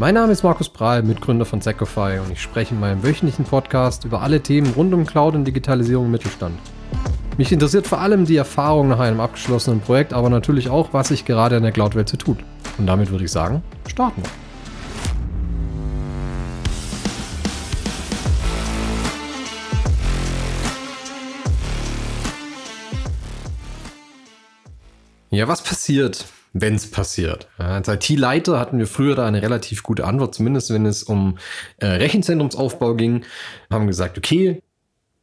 Mein Name ist Markus Prahl, Mitgründer von Secofy und ich spreche in meinem wöchentlichen Podcast über alle Themen rund um Cloud und Digitalisierung im Mittelstand. Mich interessiert vor allem die Erfahrung nach einem abgeschlossenen Projekt, aber natürlich auch, was sich gerade in der Cloud-Welt so tut. Und damit würde ich sagen, starten wir. Ja, was passiert, wenn es passiert? Als IT-Leiter hatten wir früher da eine relativ gute Antwort, zumindest wenn es um äh, Rechenzentrumsaufbau ging. Haben gesagt, okay,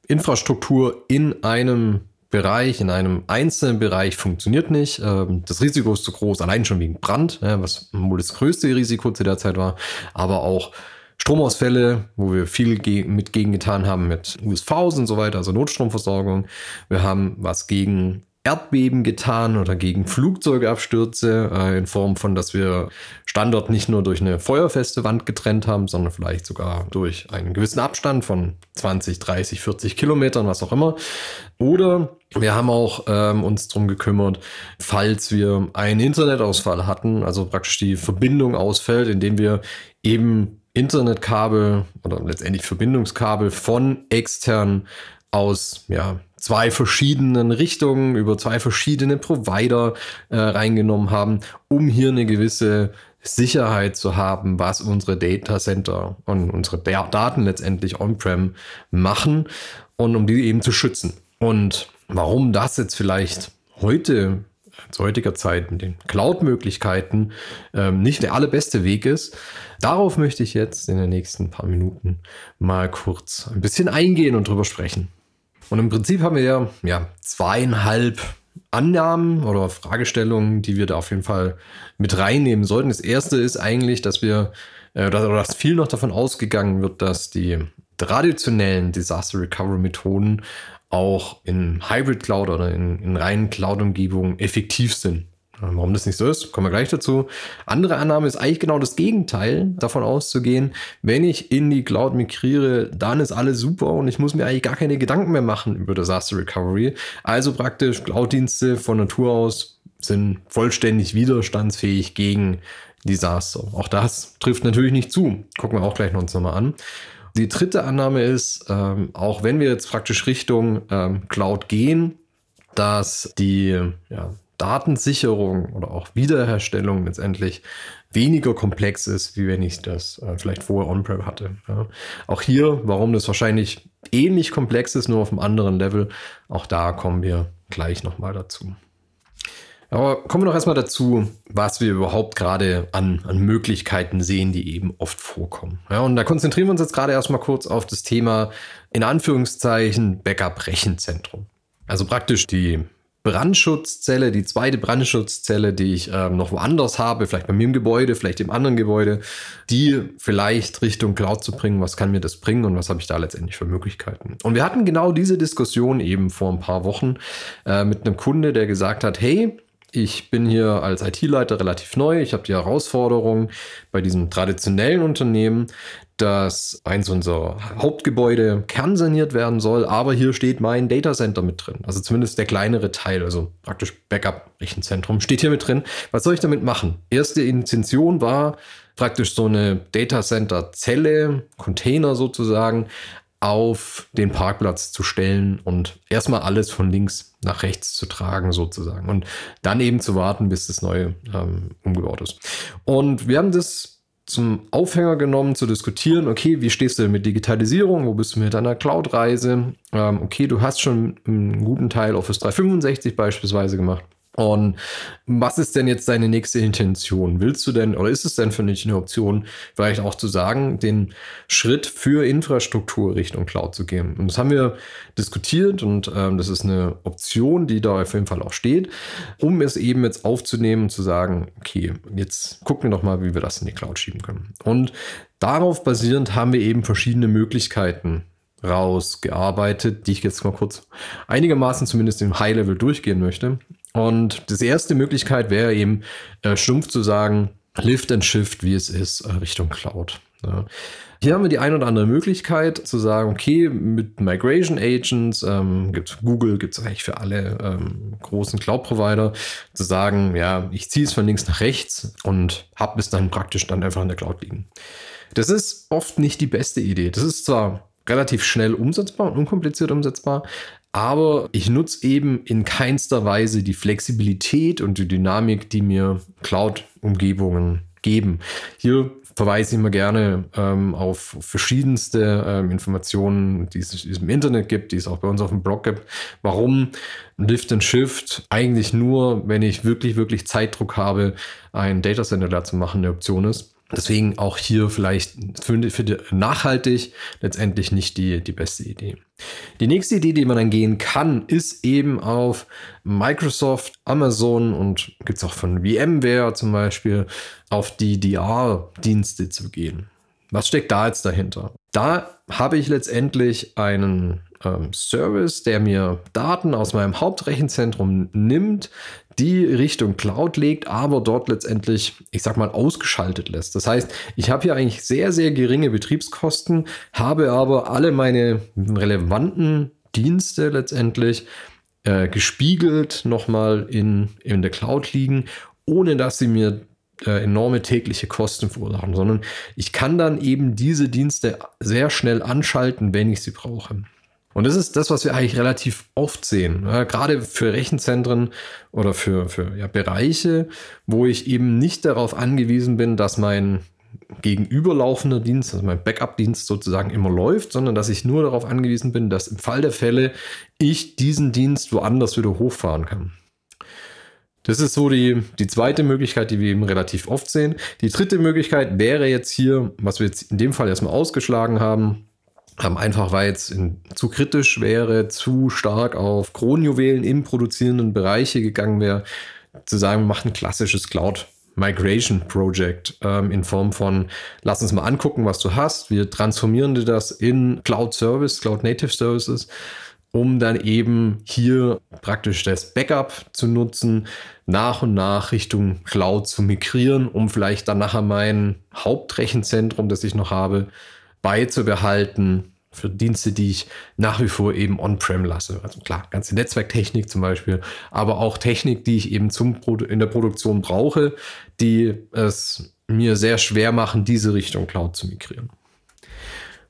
Infrastruktur in einem Bereich, in einem einzelnen Bereich funktioniert nicht. Ähm, das Risiko ist zu groß, allein schon wegen Brand, was wohl das größte Risiko zu der Zeit war, aber auch Stromausfälle, wo wir viel mit gegen getan haben mit USVs und so weiter, also Notstromversorgung. Wir haben was gegen Erdbeben getan oder gegen Flugzeugabstürze äh, in Form von, dass wir Standort nicht nur durch eine feuerfeste Wand getrennt haben, sondern vielleicht sogar durch einen gewissen Abstand von 20, 30, 40 Kilometern, was auch immer. Oder wir haben auch ähm, uns darum gekümmert, falls wir einen Internetausfall hatten, also praktisch die Verbindung ausfällt, indem wir eben Internetkabel oder letztendlich Verbindungskabel von extern aus ja, zwei verschiedenen Richtungen, über zwei verschiedene Provider äh, reingenommen haben, um hier eine gewisse Sicherheit zu haben, was unsere Data Center und unsere Daten letztendlich on-prem machen und um die eben zu schützen. Und warum das jetzt vielleicht heute zu heutiger Zeit mit den Cloud-Möglichkeiten ähm, nicht der allerbeste Weg ist. Darauf möchte ich jetzt in den nächsten paar Minuten mal kurz ein bisschen eingehen und drüber sprechen. Und im Prinzip haben wir ja, ja zweieinhalb Annahmen oder Fragestellungen, die wir da auf jeden Fall mit reinnehmen sollten. Das erste ist eigentlich, dass wir, äh, oder dass viel noch davon ausgegangen wird, dass die traditionellen Disaster Recovery Methoden auch in Hybrid Cloud oder in, in reinen Cloud-Umgebungen effektiv sind. Warum das nicht so ist, kommen wir gleich dazu. Andere Annahme ist eigentlich genau das Gegenteil, davon auszugehen, wenn ich in die Cloud migriere, dann ist alles super und ich muss mir eigentlich gar keine Gedanken mehr machen über Disaster Recovery. Also praktisch Cloud-Dienste von Natur aus sind vollständig widerstandsfähig gegen Desaster. Auch das trifft natürlich nicht zu. Gucken wir auch gleich noch uns nochmal an. Die dritte Annahme ist, ähm, auch wenn wir jetzt praktisch Richtung ähm, Cloud gehen, dass die ja, Datensicherung oder auch Wiederherstellung letztendlich weniger komplex ist, wie wenn ich das äh, vielleicht vorher on-prem hatte. Ja. Auch hier, warum das wahrscheinlich ähnlich komplex ist, nur auf einem anderen Level, auch da kommen wir gleich nochmal dazu. Aber kommen wir noch erstmal dazu, was wir überhaupt gerade an, an Möglichkeiten sehen, die eben oft vorkommen. Ja, und da konzentrieren wir uns jetzt gerade erstmal kurz auf das Thema in Anführungszeichen Backup-Rechenzentrum. Also praktisch die Brandschutzzelle, die zweite Brandschutzzelle, die ich ähm, noch woanders habe, vielleicht bei mir im Gebäude, vielleicht im anderen Gebäude, die vielleicht Richtung Cloud zu bringen. Was kann mir das bringen und was habe ich da letztendlich für Möglichkeiten? Und wir hatten genau diese Diskussion eben vor ein paar Wochen äh, mit einem Kunde, der gesagt hat, hey, ich bin hier als IT-Leiter relativ neu. Ich habe die Herausforderung bei diesem traditionellen Unternehmen, dass eins unserer Hauptgebäude kernsaniert werden soll, aber hier steht mein Datacenter mit drin. Also zumindest der kleinere Teil, also praktisch Backup-Rechenzentrum, steht hier mit drin. Was soll ich damit machen? Erste Intention war praktisch so eine Datacenter-Zelle, Container sozusagen, auf den Parkplatz zu stellen und erstmal alles von links nach rechts zu tragen sozusagen und dann eben zu warten, bis das neue ähm, umgebaut ist. Und wir haben das zum Aufhänger genommen, zu diskutieren, okay, wie stehst du mit Digitalisierung? Wo bist du mit deiner Cloud-Reise? Ähm, okay, du hast schon einen guten Teil Office 365 beispielsweise gemacht. Und was ist denn jetzt deine nächste Intention? Willst du denn, oder ist es denn für dich eine Option, vielleicht auch zu sagen, den Schritt für Infrastruktur Richtung Cloud zu gehen? Und das haben wir diskutiert und ähm, das ist eine Option, die da auf jeden Fall auch steht, um es eben jetzt aufzunehmen und zu sagen, okay, jetzt gucken wir doch mal, wie wir das in die Cloud schieben können. Und darauf basierend haben wir eben verschiedene Möglichkeiten rausgearbeitet, die ich jetzt mal kurz einigermaßen zumindest im High-Level durchgehen möchte. Und das erste Möglichkeit wäre eben, äh, stumpf zu sagen, Lift and Shift, wie es ist, äh, Richtung Cloud. Ja. Hier haben wir die ein oder andere Möglichkeit zu sagen, okay, mit Migration Agents, ähm, gibt Google, gibt es eigentlich für alle ähm, großen Cloud-Provider, zu sagen, ja, ich ziehe es von links nach rechts und habe es dann praktisch dann einfach in der Cloud liegen. Das ist oft nicht die beste Idee. Das ist zwar relativ schnell umsetzbar und unkompliziert umsetzbar, aber ich nutze eben in keinster Weise die Flexibilität und die Dynamik, die mir Cloud-Umgebungen geben. Hier verweise ich immer gerne ähm, auf verschiedenste ähm, Informationen, die es im Internet gibt, die es auch bei uns auf dem Blog gibt, warum Lift and Shift eigentlich nur, wenn ich wirklich, wirklich Zeitdruck habe, ein Datacenter da zu machen, eine Option ist. Deswegen auch hier vielleicht für, für nachhaltig letztendlich nicht die, die beste Idee. Die nächste Idee, die man dann gehen kann, ist eben auf Microsoft, Amazon und gibt es auch von VMware zum Beispiel, auf die DR-Dienste zu gehen. Was steckt da jetzt dahinter? Da habe ich letztendlich einen ähm, Service, der mir Daten aus meinem Hauptrechenzentrum nimmt, die Richtung Cloud legt, aber dort letztendlich, ich sag mal, ausgeschaltet lässt. Das heißt, ich habe hier eigentlich sehr, sehr geringe Betriebskosten, habe aber alle meine relevanten Dienste letztendlich äh, gespiegelt nochmal in, in der Cloud liegen, ohne dass sie mir äh, enorme tägliche Kosten verursachen, sondern ich kann dann eben diese Dienste sehr schnell anschalten, wenn ich sie brauche. Und das ist das, was wir eigentlich relativ oft sehen. Ja, gerade für Rechenzentren oder für, für ja, Bereiche, wo ich eben nicht darauf angewiesen bin, dass mein gegenüberlaufender Dienst, also mein Backup-Dienst sozusagen immer läuft, sondern dass ich nur darauf angewiesen bin, dass im Fall der Fälle ich diesen Dienst woanders wieder hochfahren kann. Das ist so die, die zweite Möglichkeit, die wir eben relativ oft sehen. Die dritte Möglichkeit wäre jetzt hier, was wir jetzt in dem Fall erstmal ausgeschlagen haben, einfach weil es zu kritisch wäre, zu stark auf Kronjuwelen im produzierenden Bereiche gegangen wäre, zu sagen, wir machen ein klassisches Cloud Migration Project ähm, in Form von, lass uns mal angucken, was du hast. Wir transformieren dir das in Cloud Service, Cloud Native Services, um dann eben hier praktisch das Backup zu nutzen, nach und nach Richtung Cloud zu migrieren, um vielleicht dann nachher mein Hauptrechenzentrum, das ich noch habe, beizubehalten für Dienste, die ich nach wie vor eben on-prem lasse. Also klar, ganze Netzwerktechnik zum Beispiel, aber auch Technik, die ich eben zum in der Produktion brauche, die es mir sehr schwer machen, diese Richtung Cloud zu migrieren.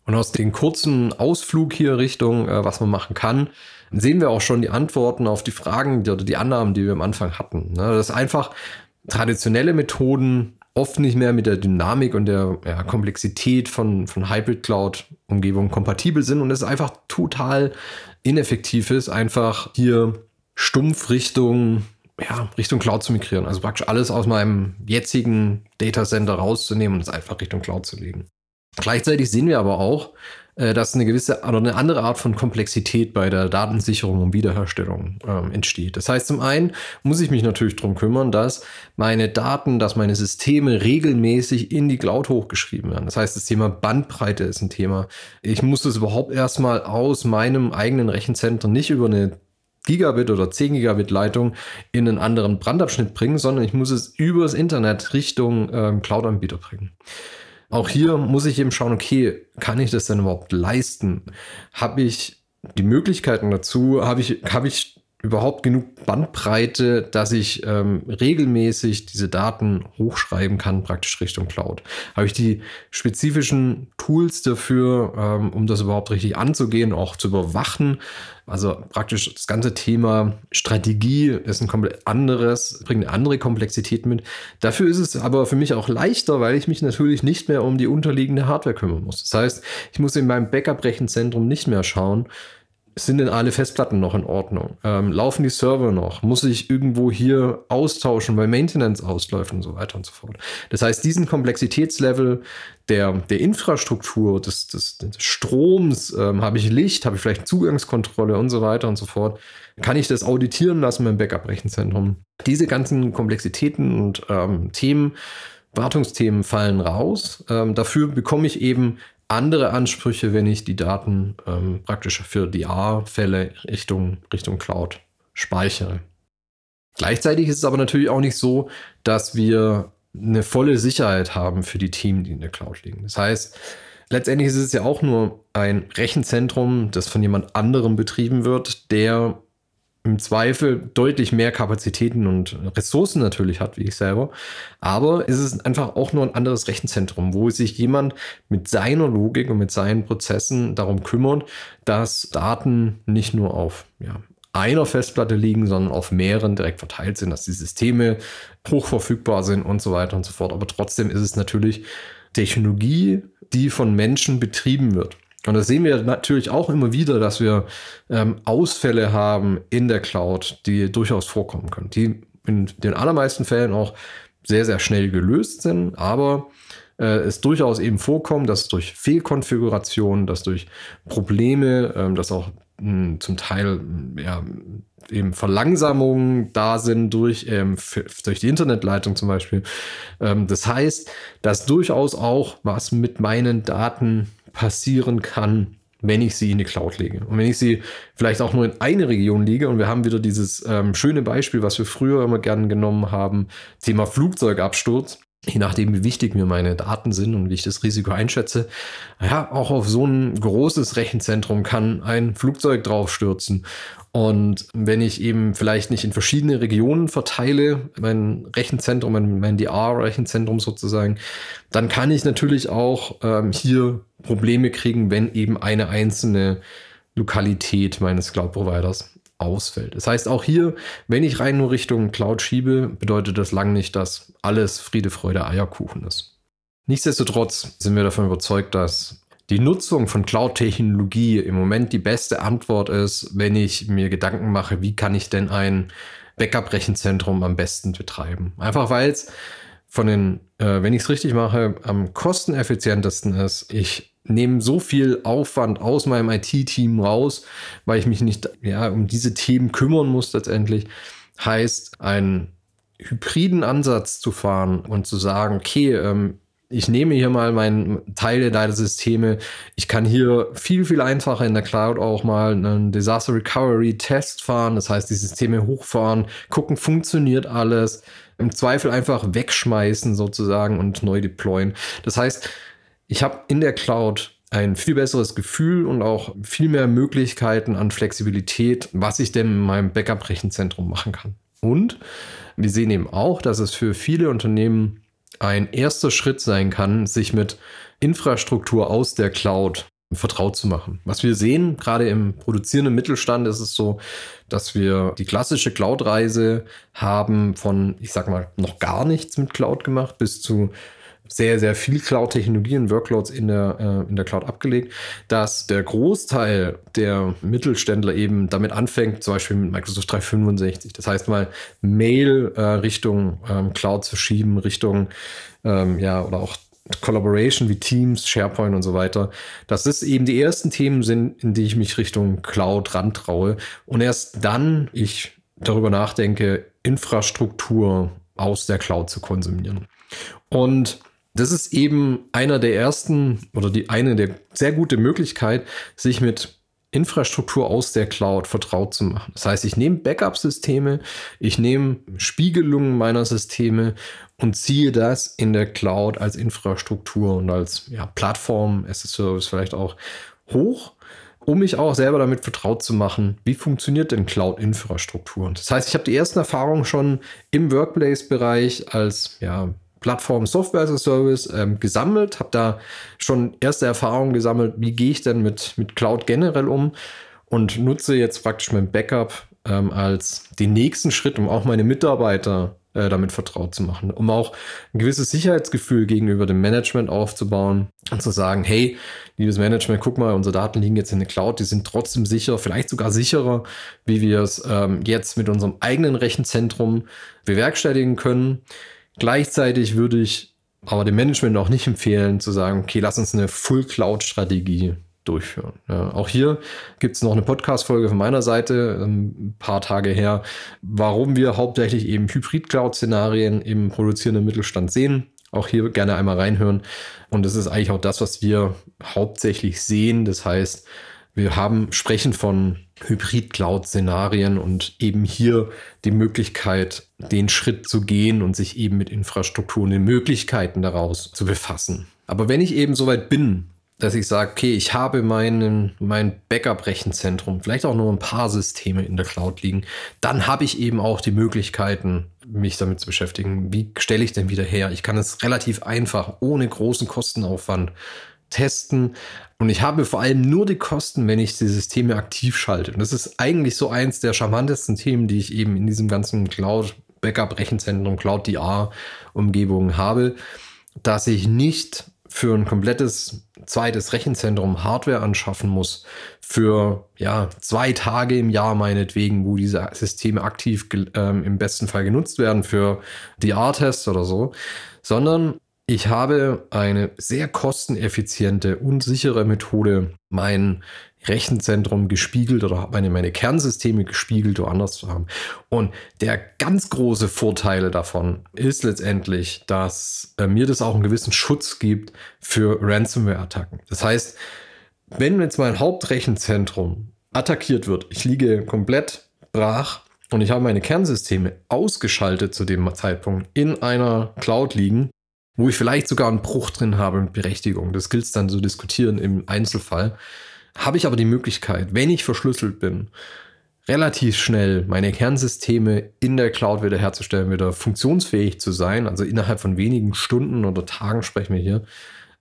Und aus dem kurzen Ausflug hier Richtung, äh, was man machen kann, sehen wir auch schon die Antworten auf die Fragen oder die Annahmen, die wir am Anfang hatten. Ne? Das ist einfach traditionelle Methoden oft nicht mehr mit der Dynamik und der ja, Komplexität von, von Hybrid Cloud-Umgebungen kompatibel sind und es einfach total ineffektiv ist, einfach hier stumpf Richtung, ja, Richtung Cloud zu migrieren. Also praktisch alles aus meinem jetzigen Datacenter rauszunehmen und es einfach Richtung Cloud zu legen. Gleichzeitig sehen wir aber auch, dass eine gewisse oder eine andere Art von Komplexität bei der Datensicherung und Wiederherstellung ähm, entsteht. Das heißt, zum einen muss ich mich natürlich darum kümmern, dass meine Daten, dass meine Systeme regelmäßig in die Cloud hochgeschrieben werden. Das heißt, das Thema Bandbreite ist ein Thema. Ich muss das überhaupt erstmal aus meinem eigenen Rechenzentrum nicht über eine Gigabit oder 10 Gigabit Leitung in einen anderen Brandabschnitt bringen, sondern ich muss es übers Internet Richtung ähm, Cloud-Anbieter bringen. Auch hier muss ich eben schauen, okay, kann ich das denn überhaupt leisten? Habe ich die Möglichkeiten dazu? Habe ich, habe ich überhaupt genug Bandbreite, dass ich ähm, regelmäßig diese Daten hochschreiben kann, praktisch Richtung Cloud? Habe ich die spezifischen Tools dafür, ähm, um das überhaupt richtig anzugehen, auch zu überwachen? Also praktisch das ganze Thema Strategie ist ein komplett anderes, bringt eine andere Komplexität mit. Dafür ist es aber für mich auch leichter, weil ich mich natürlich nicht mehr um die unterliegende Hardware kümmern muss. Das heißt, ich muss in meinem Backup-Rechenzentrum nicht mehr schauen, sind denn alle Festplatten noch in Ordnung? Ähm, laufen die Server noch? Muss ich irgendwo hier austauschen, weil Maintenance ausläuft und so weiter und so fort? Das heißt, diesen Komplexitätslevel der, der Infrastruktur, des, des, des Stroms, ähm, habe ich Licht, habe ich vielleicht Zugangskontrolle und so weiter und so fort, kann ich das auditieren lassen beim Backup-Rechenzentrum? Diese ganzen Komplexitäten und ähm, Themen, Wartungsthemen fallen raus. Ähm, dafür bekomme ich eben andere Ansprüche, wenn ich die Daten ähm, praktisch für DR-Fälle Richtung, Richtung Cloud speichere. Gleichzeitig ist es aber natürlich auch nicht so, dass wir eine volle Sicherheit haben für die Themen, die in der Cloud liegen. Das heißt, letztendlich ist es ja auch nur ein Rechenzentrum, das von jemand anderem betrieben wird, der im Zweifel deutlich mehr Kapazitäten und Ressourcen natürlich hat, wie ich selber. Aber es ist einfach auch nur ein anderes Rechenzentrum, wo sich jemand mit seiner Logik und mit seinen Prozessen darum kümmert, dass Daten nicht nur auf ja, einer Festplatte liegen, sondern auf mehreren direkt verteilt sind, dass die Systeme hochverfügbar sind und so weiter und so fort. Aber trotzdem ist es natürlich Technologie, die von Menschen betrieben wird. Und das sehen wir natürlich auch immer wieder, dass wir ähm, Ausfälle haben in der Cloud, die durchaus vorkommen können, die in den allermeisten Fällen auch sehr, sehr schnell gelöst sind, aber äh, es durchaus eben vorkommt, dass durch Fehlkonfiguration, dass durch Probleme, ähm, dass auch mh, hm, zum Teil ja, eben Verlangsamungen da sind durch, ähm, durch die Internetleitung zum Beispiel. Ähm, das heißt, dass durchaus auch was mit meinen Daten passieren kann, wenn ich sie in die Cloud lege. Und wenn ich sie vielleicht auch nur in eine Region lege und wir haben wieder dieses ähm, schöne Beispiel, was wir früher immer gerne genommen haben, Thema Flugzeugabsturz je nachdem, wie wichtig mir meine Daten sind und wie ich das Risiko einschätze, ja, auch auf so ein großes Rechenzentrum kann ein Flugzeug draufstürzen. Und wenn ich eben vielleicht nicht in verschiedene Regionen verteile, mein Rechenzentrum, mein, mein DR-Rechenzentrum sozusagen, dann kann ich natürlich auch ähm, hier Probleme kriegen, wenn eben eine einzelne Lokalität meines Cloud-Providers ausfällt. Das heißt, auch hier, wenn ich rein nur Richtung Cloud schiebe, bedeutet das lang nicht, dass alles Friede, Freude, Eierkuchen ist. Nichtsdestotrotz sind wir davon überzeugt, dass die Nutzung von Cloud-Technologie im Moment die beste Antwort ist, wenn ich mir Gedanken mache, wie kann ich denn ein Backup-Rechenzentrum am besten betreiben. Einfach weil es von den, äh, wenn ich es richtig mache, am kosteneffizientesten ist. Ich nehme so viel Aufwand aus meinem IT-Team raus, weil ich mich nicht ja, um diese Themen kümmern muss letztendlich. Heißt, einen hybriden Ansatz zu fahren und zu sagen, okay, ähm, ich nehme hier mal meinen Teile deiner Systeme. Ich kann hier viel, viel einfacher in der Cloud auch mal einen Disaster Recovery Test fahren. Das heißt, die Systeme hochfahren, gucken, funktioniert alles. Im Zweifel einfach wegschmeißen sozusagen und neu deployen. Das heißt, ich habe in der Cloud ein viel besseres Gefühl und auch viel mehr Möglichkeiten an Flexibilität, was ich denn in meinem Backup-Rechenzentrum machen kann. Und wir sehen eben auch, dass es für viele Unternehmen ein erster Schritt sein kann, sich mit Infrastruktur aus der Cloud vertraut zu machen. Was wir sehen, gerade im produzierenden Mittelstand, ist es so, dass wir die klassische Cloud-Reise haben von, ich sag mal, noch gar nichts mit Cloud gemacht bis zu sehr, sehr viel Cloud-Technologien, Workloads in der, äh, in der Cloud abgelegt, dass der Großteil der Mittelständler eben damit anfängt, zum Beispiel mit Microsoft 365. Das heißt mal, Mail äh, Richtung ähm, Cloud zu schieben, Richtung, ähm, ja, oder auch Collaboration wie Teams, SharePoint und so weiter. Das eben die ersten Themen sind, in die ich mich Richtung Cloud rantraue. Und erst dann ich darüber nachdenke, Infrastruktur aus der Cloud zu konsumieren. Und das ist eben einer der ersten oder die eine der sehr gute Möglichkeit, sich mit Infrastruktur aus der Cloud vertraut zu machen. Das heißt, ich nehme Backup-Systeme, ich nehme Spiegelungen meiner Systeme und ziehe das in der Cloud als Infrastruktur und als ja, Plattform, as a Service vielleicht auch hoch, um mich auch selber damit vertraut zu machen, wie funktioniert denn Cloud-Infrastruktur. Das heißt, ich habe die ersten Erfahrungen schon im Workplace-Bereich als ja, Plattform Software as a Service ähm, gesammelt, habe da schon erste Erfahrungen gesammelt, wie gehe ich denn mit, mit Cloud generell um? Und nutze jetzt praktisch mein Backup ähm, als den nächsten Schritt, um auch meine Mitarbeiter äh, damit vertraut zu machen, um auch ein gewisses Sicherheitsgefühl gegenüber dem Management aufzubauen und zu sagen, hey, liebes Management, guck mal, unsere Daten liegen jetzt in der Cloud, die sind trotzdem sicher, vielleicht sogar sicherer, wie wir es ähm, jetzt mit unserem eigenen Rechenzentrum bewerkstelligen können. Gleichzeitig würde ich aber dem Management auch nicht empfehlen, zu sagen, okay, lass uns eine Full-Cloud-Strategie durchführen. Ja, auch hier gibt es noch eine Podcast-Folge von meiner Seite, ähm, ein paar Tage her, warum wir hauptsächlich eben Hybrid-Cloud-Szenarien im produzierenden Mittelstand sehen. Auch hier gerne einmal reinhören. Und das ist eigentlich auch das, was wir hauptsächlich sehen. Das heißt, wir haben, sprechen von Hybrid-Cloud-Szenarien und eben hier die Möglichkeit, den Schritt zu gehen und sich eben mit Infrastruktur und den Möglichkeiten daraus zu befassen. Aber wenn ich eben soweit bin, dass ich sage, okay, ich habe meinen, mein Backup-Rechenzentrum, vielleicht auch nur ein paar Systeme in der Cloud liegen, dann habe ich eben auch die Möglichkeiten, mich damit zu beschäftigen. Wie stelle ich denn wieder her? Ich kann es relativ einfach, ohne großen Kostenaufwand testen. Und ich habe vor allem nur die Kosten, wenn ich die Systeme aktiv schalte. Und das ist eigentlich so eins der charmantesten Themen, die ich eben in diesem ganzen Cloud-Backup-Rechenzentrum, Cloud-DR-Umgebung habe, dass ich nicht für ein komplettes zweites Rechenzentrum Hardware anschaffen muss, für ja, zwei Tage im Jahr meinetwegen, wo diese Systeme aktiv ähm, im besten Fall genutzt werden für DR-Tests oder so, sondern ich habe eine sehr kosteneffiziente und sichere Methode, mein Rechenzentrum gespiegelt oder meine, meine Kernsysteme gespiegelt woanders zu haben. Und der ganz große Vorteil davon ist letztendlich, dass äh, mir das auch einen gewissen Schutz gibt für Ransomware-Attacken. Das heißt, wenn jetzt mein Hauptrechenzentrum attackiert wird, ich liege komplett brach und ich habe meine Kernsysteme ausgeschaltet zu dem Zeitpunkt in einer Cloud liegen, wo ich vielleicht sogar einen Bruch drin habe mit Berechtigung. Das gilt es dann zu diskutieren im Einzelfall. Habe ich aber die Möglichkeit, wenn ich verschlüsselt bin, relativ schnell meine Kernsysteme in der Cloud wiederherzustellen, wieder funktionsfähig zu sein, also innerhalb von wenigen Stunden oder Tagen sprechen wir hier,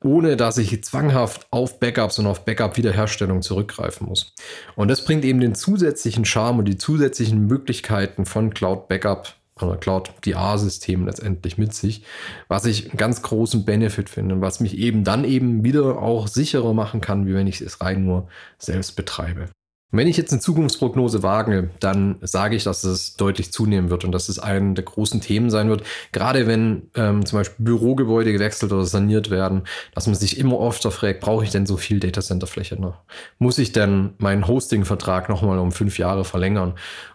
ohne dass ich zwanghaft auf Backups und auf Backup-Wiederherstellung zurückgreifen muss. Und das bringt eben den zusätzlichen Charme und die zusätzlichen Möglichkeiten von Cloud Backup oder Cloud DR-System letztendlich mit sich, was ich einen ganz großen Benefit finde und was mich eben dann eben wieder auch sicherer machen kann, wie wenn ich es rein nur selbst betreibe. Wenn ich jetzt eine Zukunftsprognose wage, dann sage ich, dass es deutlich zunehmen wird und dass es ein der großen Themen sein wird. Gerade wenn ähm, zum Beispiel Bürogebäude gewechselt oder saniert werden, dass man sich immer öfter fragt, brauche ich denn so viel Datacenter-Fläche noch? Muss ich denn meinen Hosting-Vertrag nochmal um fünf Jahre verlängern?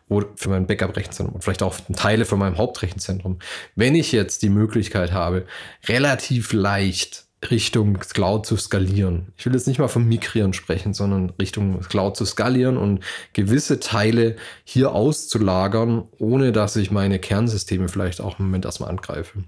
oder für mein Backup-Rechenzentrum und vielleicht auch Teile von meinem Hauptrechenzentrum. Wenn ich jetzt die Möglichkeit habe, relativ leicht Richtung Cloud zu skalieren. Ich will jetzt nicht mal vom Migrieren sprechen, sondern Richtung Cloud zu skalieren und gewisse Teile hier auszulagern, ohne dass ich meine Kernsysteme vielleicht auch im Moment erstmal angreife.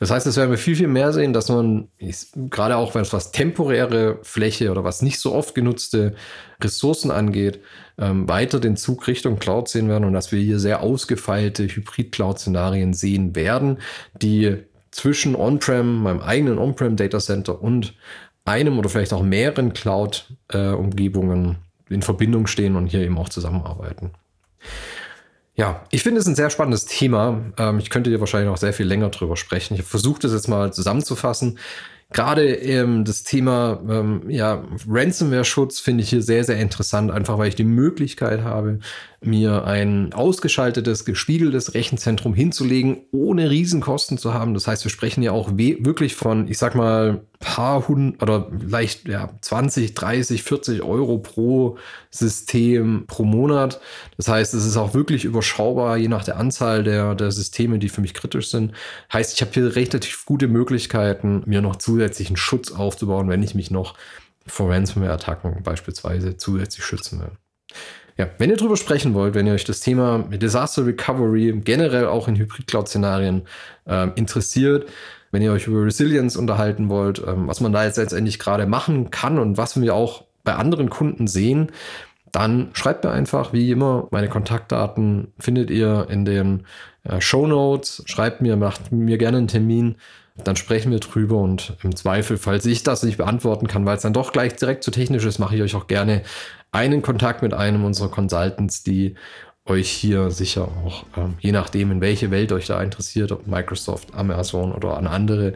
Das heißt, es werden wir viel, viel mehr sehen, dass man, gerade auch wenn es was temporäre Fläche oder was nicht so oft genutzte Ressourcen angeht, ähm, weiter den Zug Richtung Cloud sehen werden und dass wir hier sehr ausgefeilte Hybrid-Cloud-Szenarien sehen werden, die zwischen On-Prem, meinem eigenen On-Prem Data Center und einem oder vielleicht auch mehreren Cloud-Umgebungen äh, in Verbindung stehen und hier eben auch zusammenarbeiten. Ja, ich finde es ein sehr spannendes Thema. Ähm, ich könnte dir wahrscheinlich noch sehr viel länger drüber sprechen. Ich habe versucht, das jetzt mal zusammenzufassen. Gerade ähm, das Thema ähm, ja, Ransomware-Schutz finde ich hier sehr, sehr interessant, einfach weil ich die Möglichkeit habe, mir ein ausgeschaltetes, gespiegeltes Rechenzentrum hinzulegen, ohne Riesenkosten zu haben. Das heißt, wir sprechen ja auch wirklich von, ich sag mal, paar hundert oder vielleicht ja, 20, 30, 40 Euro pro System pro Monat. Das heißt, es ist auch wirklich überschaubar, je nach der Anzahl der, der Systeme, die für mich kritisch sind. Heißt, ich habe hier relativ gute Möglichkeiten, mir noch zusätzlichen Schutz aufzubauen, wenn ich mich noch vor Ransomware-Attacken beispielsweise zusätzlich schützen will. Ja, wenn ihr drüber sprechen wollt, wenn ihr euch das Thema Disaster Recovery generell auch in Hybrid-Cloud-Szenarien äh, interessiert, wenn ihr euch über Resilience unterhalten wollt, ähm, was man da jetzt letztendlich gerade machen kann und was wir auch bei anderen Kunden sehen, dann schreibt mir einfach, wie immer, meine Kontaktdaten findet ihr in den äh, Show Notes. Schreibt mir, macht mir gerne einen Termin. Dann sprechen wir drüber und im Zweifel, falls ich das nicht beantworten kann, weil es dann doch gleich direkt zu technisch ist, mache ich euch auch gerne einen Kontakt mit einem unserer Consultants, die euch hier sicher auch, ähm, je nachdem, in welche Welt euch da interessiert, ob Microsoft, Amazon oder an andere,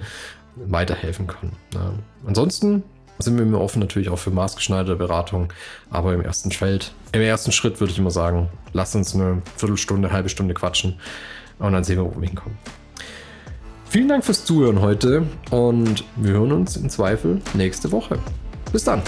weiterhelfen können. Ja. Ansonsten sind wir immer offen natürlich auch für maßgeschneiderte Beratung, aber im ersten Feld, im ersten Schritt würde ich immer sagen, lasst uns eine Viertelstunde, halbe Stunde quatschen und dann sehen wir, wo wir hinkommen. Vielen Dank fürs Zuhören heute und wir hören uns im Zweifel nächste Woche. Bis dann.